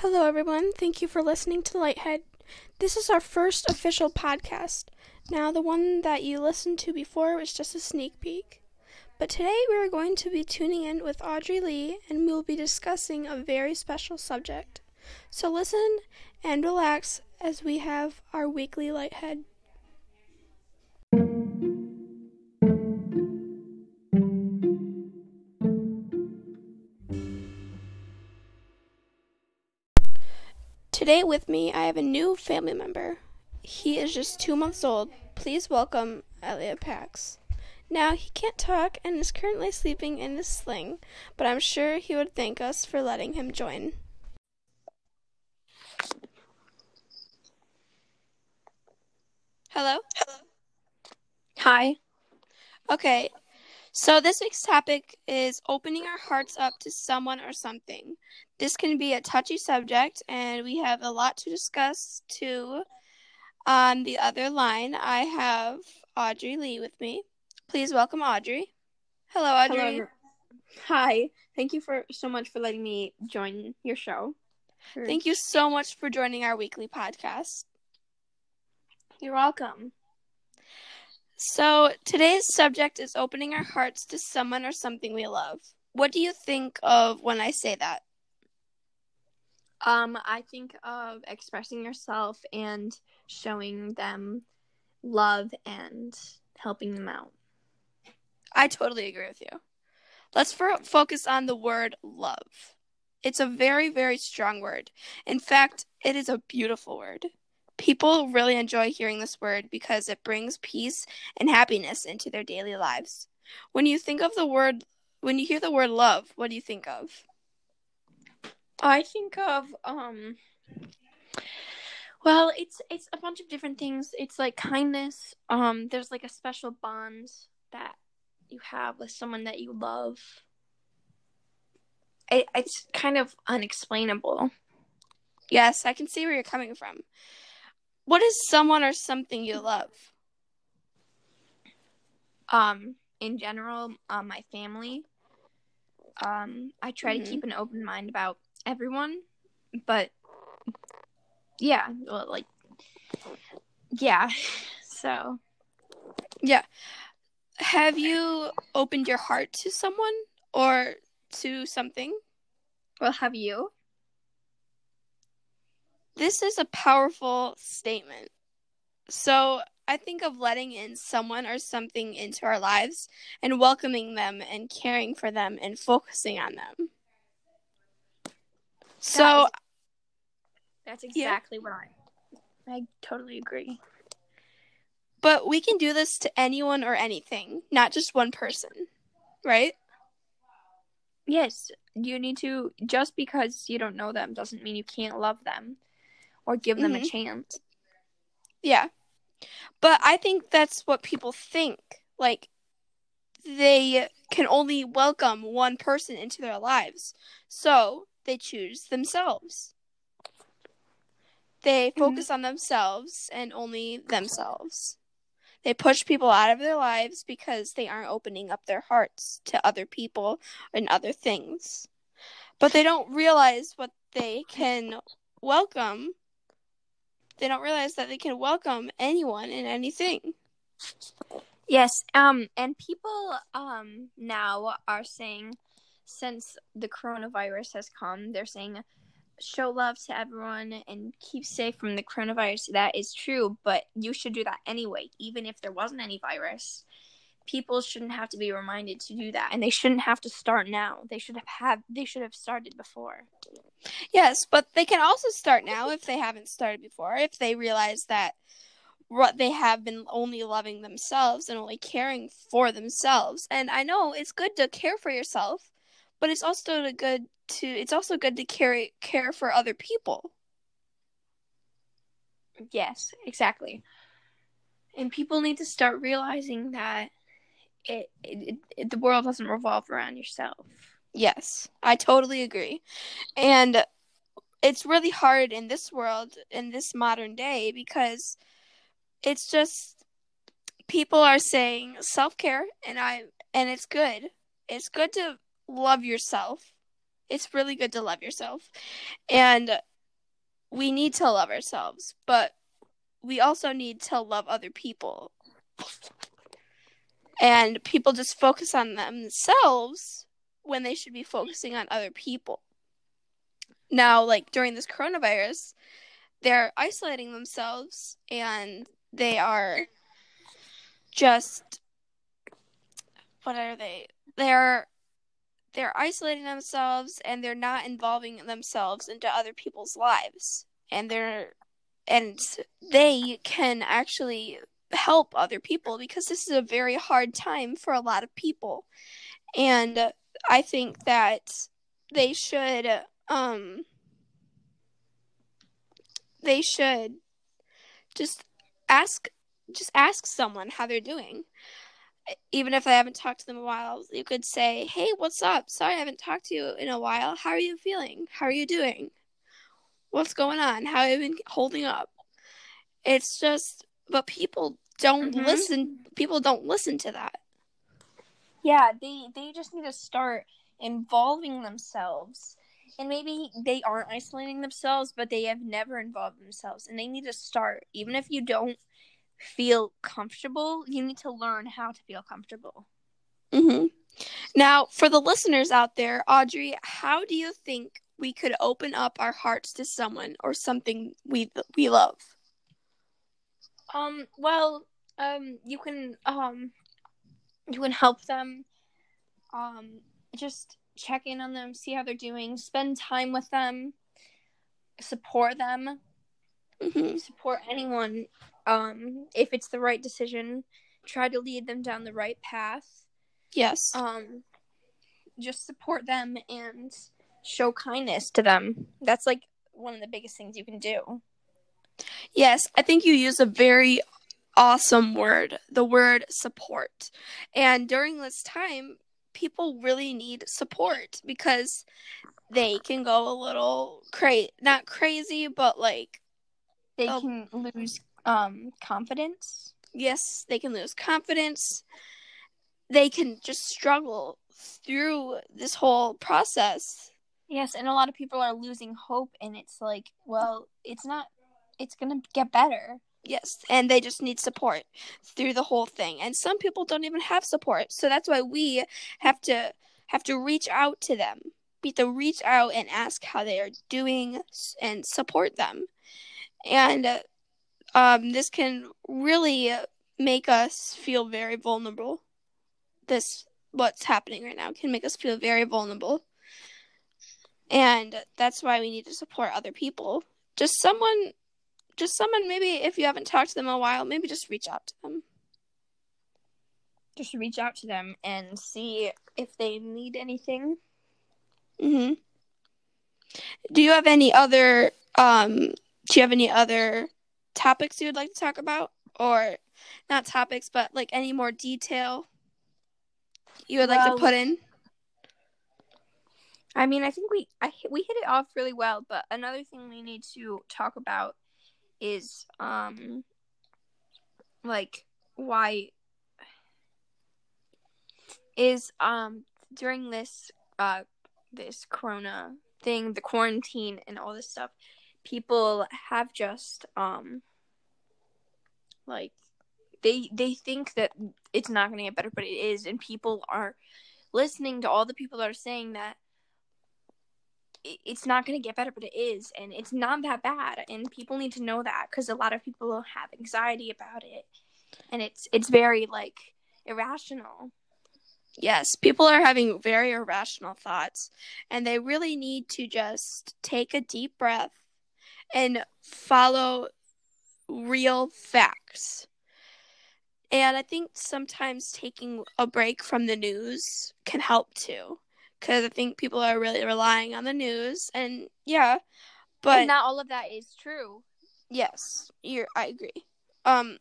Hello, everyone. Thank you for listening to Lighthead. This is our first official podcast. Now, the one that you listened to before was just a sneak peek. But today we are going to be tuning in with Audrey Lee and we will be discussing a very special subject. So listen and relax as we have our weekly Lighthead. Today with me, I have a new family member. He is just two months old. Please welcome Elliot Pax. Now, he can't talk and is currently sleeping in his sling, but I'm sure he would thank us for letting him join. Hello? Hello. Hi. Okay, so this week's topic is opening our hearts up to someone or something. This can be a touchy subject, and we have a lot to discuss too. On um, the other line, I have Audrey Lee with me. Please welcome Audrey. Hello, Audrey. Hello. Hi. Thank you for so much for letting me join your show. Thank you so much for joining our weekly podcast. You're welcome. So, today's subject is opening our hearts to someone or something we love. What do you think of when I say that? Um, I think of expressing yourself and showing them love and helping them out. I totally agree with you. Let's for- focus on the word love. It's a very, very strong word. In fact, it is a beautiful word. People really enjoy hearing this word because it brings peace and happiness into their daily lives. When you think of the word, when you hear the word love, what do you think of? I think of um well, it's it's a bunch of different things. It's like kindness. Um there's like a special bond that you have with someone that you love. It, it's kind of unexplainable. Yes, I can see where you're coming from. What is someone or something you love? Um, in general, uh, my family. Um, I try Mhm. to keep an open mind about everyone, but yeah, well, like, yeah. So, Yeah. Have you opened your heart to someone or to something? well, have you? This is a powerful statement. So, I think of letting in someone or something into our lives and welcoming them and caring for them and focusing on them. So, That is- That's Yeah. exactly what I. I totally agree. but we can do this to anyone or anything, not just one person, right? Yes, you need to. Just because you don't know them doesn't mean you can't love them, or give them a Mhm. chance. Yeah. But I think that's what people think. Like, they can only welcome one person into their lives. So they choose themselves. They focus on themselves and only themselves. They push people out of their lives because they aren't opening up their hearts to other people and other things. But they don't realize what they can welcome they don't realize that they can welcome anyone and anything. Yes, um, and people um now are saying since the coronavirus has come, they're saying show love to everyone and keep safe from the coronavirus. That is true, but you should do that anyway, even if there wasn't any virus. People shouldn't have to be reminded to do that, and they shouldn't have to start now. They should have had they should have started before. Yes, but they can also start now if they haven't started before, if they realize that what they have been only loving themselves and only caring for themselves. And I know it's good to care for yourself, but it's also good to it's also good to care care for other people. Yes, exactly. And people need to start realizing that it, it, it the world doesn't revolve around yourself. Yes, I totally agree. And it's really hard in this world, in this modern day, because it's just people are saying self care, and I and it's good. It's good to love yourself, It's really good to love yourself. And we need to love ourselves, but we also need to love other people. And people just focus on themselves when they should be focusing on other people. Now, like during this coronavirus, they're isolating themselves and they are just what are they? They're they're isolating themselves and they're not involving themselves into other people's lives. And they're and they can actually help other people because this is a very hard time for a lot of people. And I think that they should um they should just ask just ask someone how they're doing even if I haven't talked to them in a while, you could say, "Hey, what's up? Sorry I haven't talked to you in a while. How are you feeling? How are you doing? What's going on? How have you been holding up?" It's just, but people don't mm-hmm. listen. People don't listen to that. Yeah, they they just need to start involving themselves. And maybe they aren't isolating themselves, but they have never involved themselves, and they need to start. Even if you don't feel comfortable, you need to learn how to feel comfortable. Mm-hmm. Now, for the listeners out there, Audrey, how do you think we could open up our hearts to someone or something we we love? Um. Well, um, you can um, you can help them. Um, just check in on them, see how they're doing, spend time with them, support them, mm-hmm. support anyone um, if it's the right decision, try to lead them down the right path. Yes. Um, just support them and show kindness to them. That's like one of the biggest things you can do. Yes, I think you use a very awesome word, the word support. And during this time, people really need support because they can go a little crazy, not crazy, but like they can lose um confidence. Yes, they can lose confidence. They can just struggle through this whole process. Yes, and a lot of people are losing hope and it's like, well, it's not it's to get better. Yes, and they just need support through the whole thing. And some people don't even have support. So that's why we have to have to reach out to them. We have to reach out and ask how they are doing and support them. And uh, um, this can really make us feel very vulnerable. This what's happening right now can make us feel very vulnerable. And that's why we need to support other people. Just someone just someone maybe if you haven't talked to them in a while, maybe just reach out to them. Just reach out to them and see if they need anything. Mhm. Do you have any other um do you have any other topics you would like to talk about or not topics but like any more detail you would well, like to put in i mean i think we I, we hit it off really well but another thing we need to talk about is um like why is um during this uh this corona thing the quarantine and all this stuff people have just um like they they think that it's not going to get better but it is and people are listening to all the people that are saying that it's not going to get better but it is and it's not that bad and people need to know that cuz a lot of people have anxiety about it and it's it's very like irrational Yes, people are having very irrational thoughts, and they really need to just take a deep breath and follow real facts. And I think sometimes taking a break from the news can help too. Because I think people are really relying on the news. And yeah, but. And not all of that is true. Yes, you're, I agree. Um,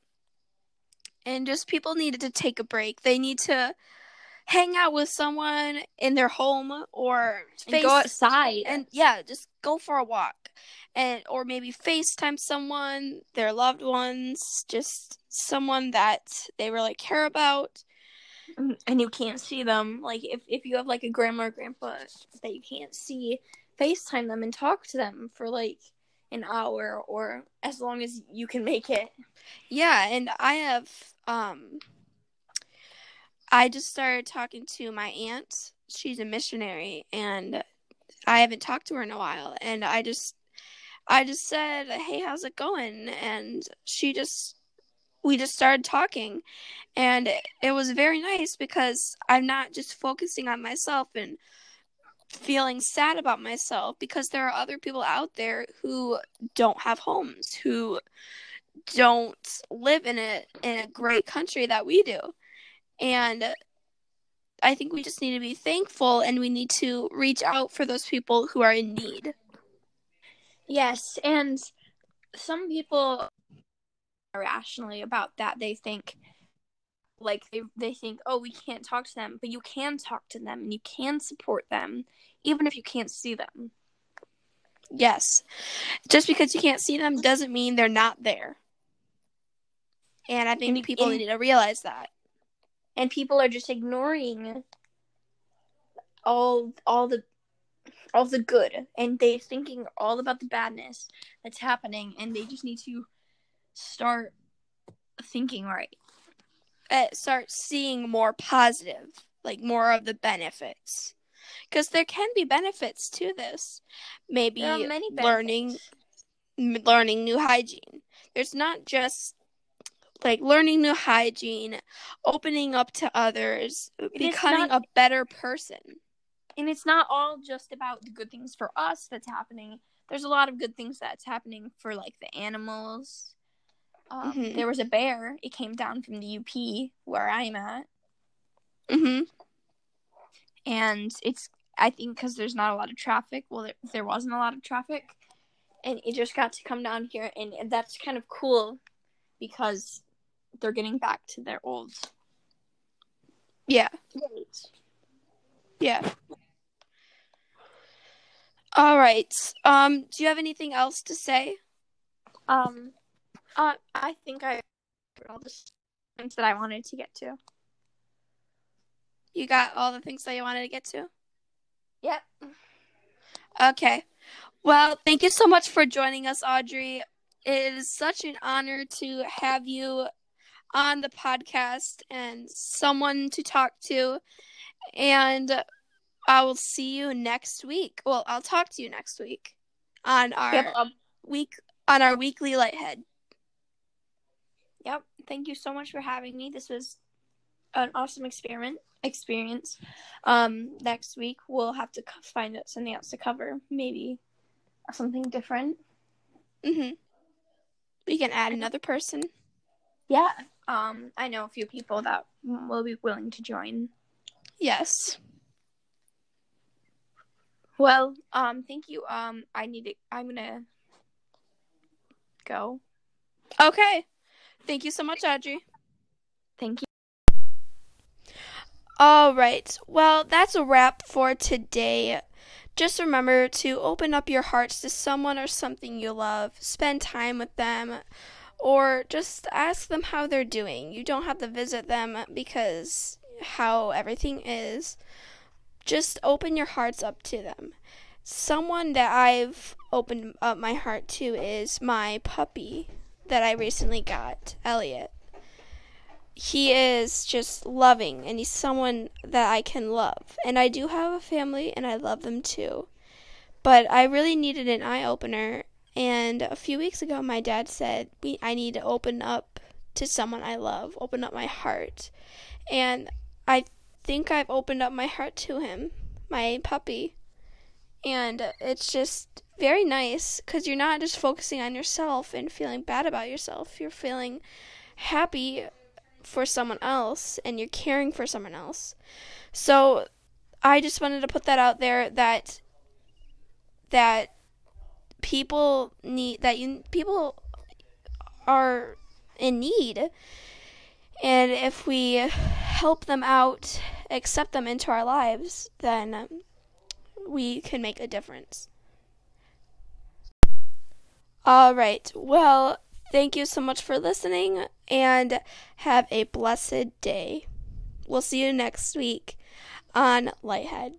and just people needed to take a break. They need to hang out with someone in their home or face, go outside and yeah, just go for a walk and or maybe FaceTime someone, their loved ones, just someone that they really care about. And you can't see them. Like if if you have like a grandma or grandpa that you can't see, FaceTime them and talk to them for like an hour or as long as you can make it. Yeah, and I have um I just started talking to my aunt. She's a missionary and I haven't talked to her in a while and I just I just said, "Hey, how's it going?" and she just we just started talking and it was very nice because I'm not just focusing on myself and feeling sad about myself because there are other people out there who don't have homes, who don't live in a in a great country that we do. And I think we just need to be thankful and we need to reach out for those people who are in need. Yes, and some people irrationally about that. They think like they they think, "Oh, we can't talk to them," but you can talk to them and you can support them even if you can't see them. Yes. Just because you can't see them doesn't mean they're not there. And I think and, people and, need to realize that. And people are just ignoring all all the all the good and they're thinking all about the badness that's happening and they just need to start thinking right. Uh, start seeing more positive, like more of the benefits. Because there can be benefits to this. Maybe learning learning new hygiene. There's not just like learning new hygiene, opening up to others, it becoming not, a better person. And it's not all just about the good things for us that's happening. There's a lot of good things that's happening for like the animals. Um, mm-hmm. There was a bear. It came down from the UP where I'm at. Mhm. And it's I think because there's not a lot of traffic. Well, there, there wasn't a lot of traffic, and it just got to come down here, and, and that's kind of cool because they're getting back to their old. Yeah. Yeah. All right. Um, do you have anything else to say? Um, uh, I think I all the things that I wanted to get to. You got all the things that you wanted to get to? Yep. Okay. Well, thank you so much for joining us, Audrey. It is such an honor to have you on the podcast and someone to talk to. And I will see you next week. Well, I'll talk to you next week on our yep. week on our weekly lighthead. Yep. Thank you so much for having me. This was an awesome experiment experience. Um, next week we'll have to find out something else to cover, maybe something different. Mhm. We can add another person. Yeah. Um, I know a few people that will be willing to join. Yes. Well, um, thank you. Um, I need to. I'm gonna go. Okay. Thank you so much, Audrey. Thank you. All right. Well, that's a wrap for today. Just remember to open up your hearts to someone or something you love. Spend time with them or just ask them how they're doing. You don't have to visit them because how everything is. Just open your hearts up to them. Someone that I've opened up my heart to is my puppy that I recently got, Elliot he is just loving and he's someone that I can love. And I do have a family and I love them too. But I really needed an eye opener and a few weeks ago my dad said we I need to open up to someone I love, open up my heart. And I think I've opened up my heart to him, my puppy. And it's just very nice cuz you're not just focusing on yourself and feeling bad about yourself. You're feeling happy for someone else and you're caring for someone else. So I just wanted to put that out there that that people need that you people are in need and if we help them out, accept them into our lives, then we can make a difference. All right. Well, Thank you so much for listening and have a blessed day. we'll see you next week on Lighthead.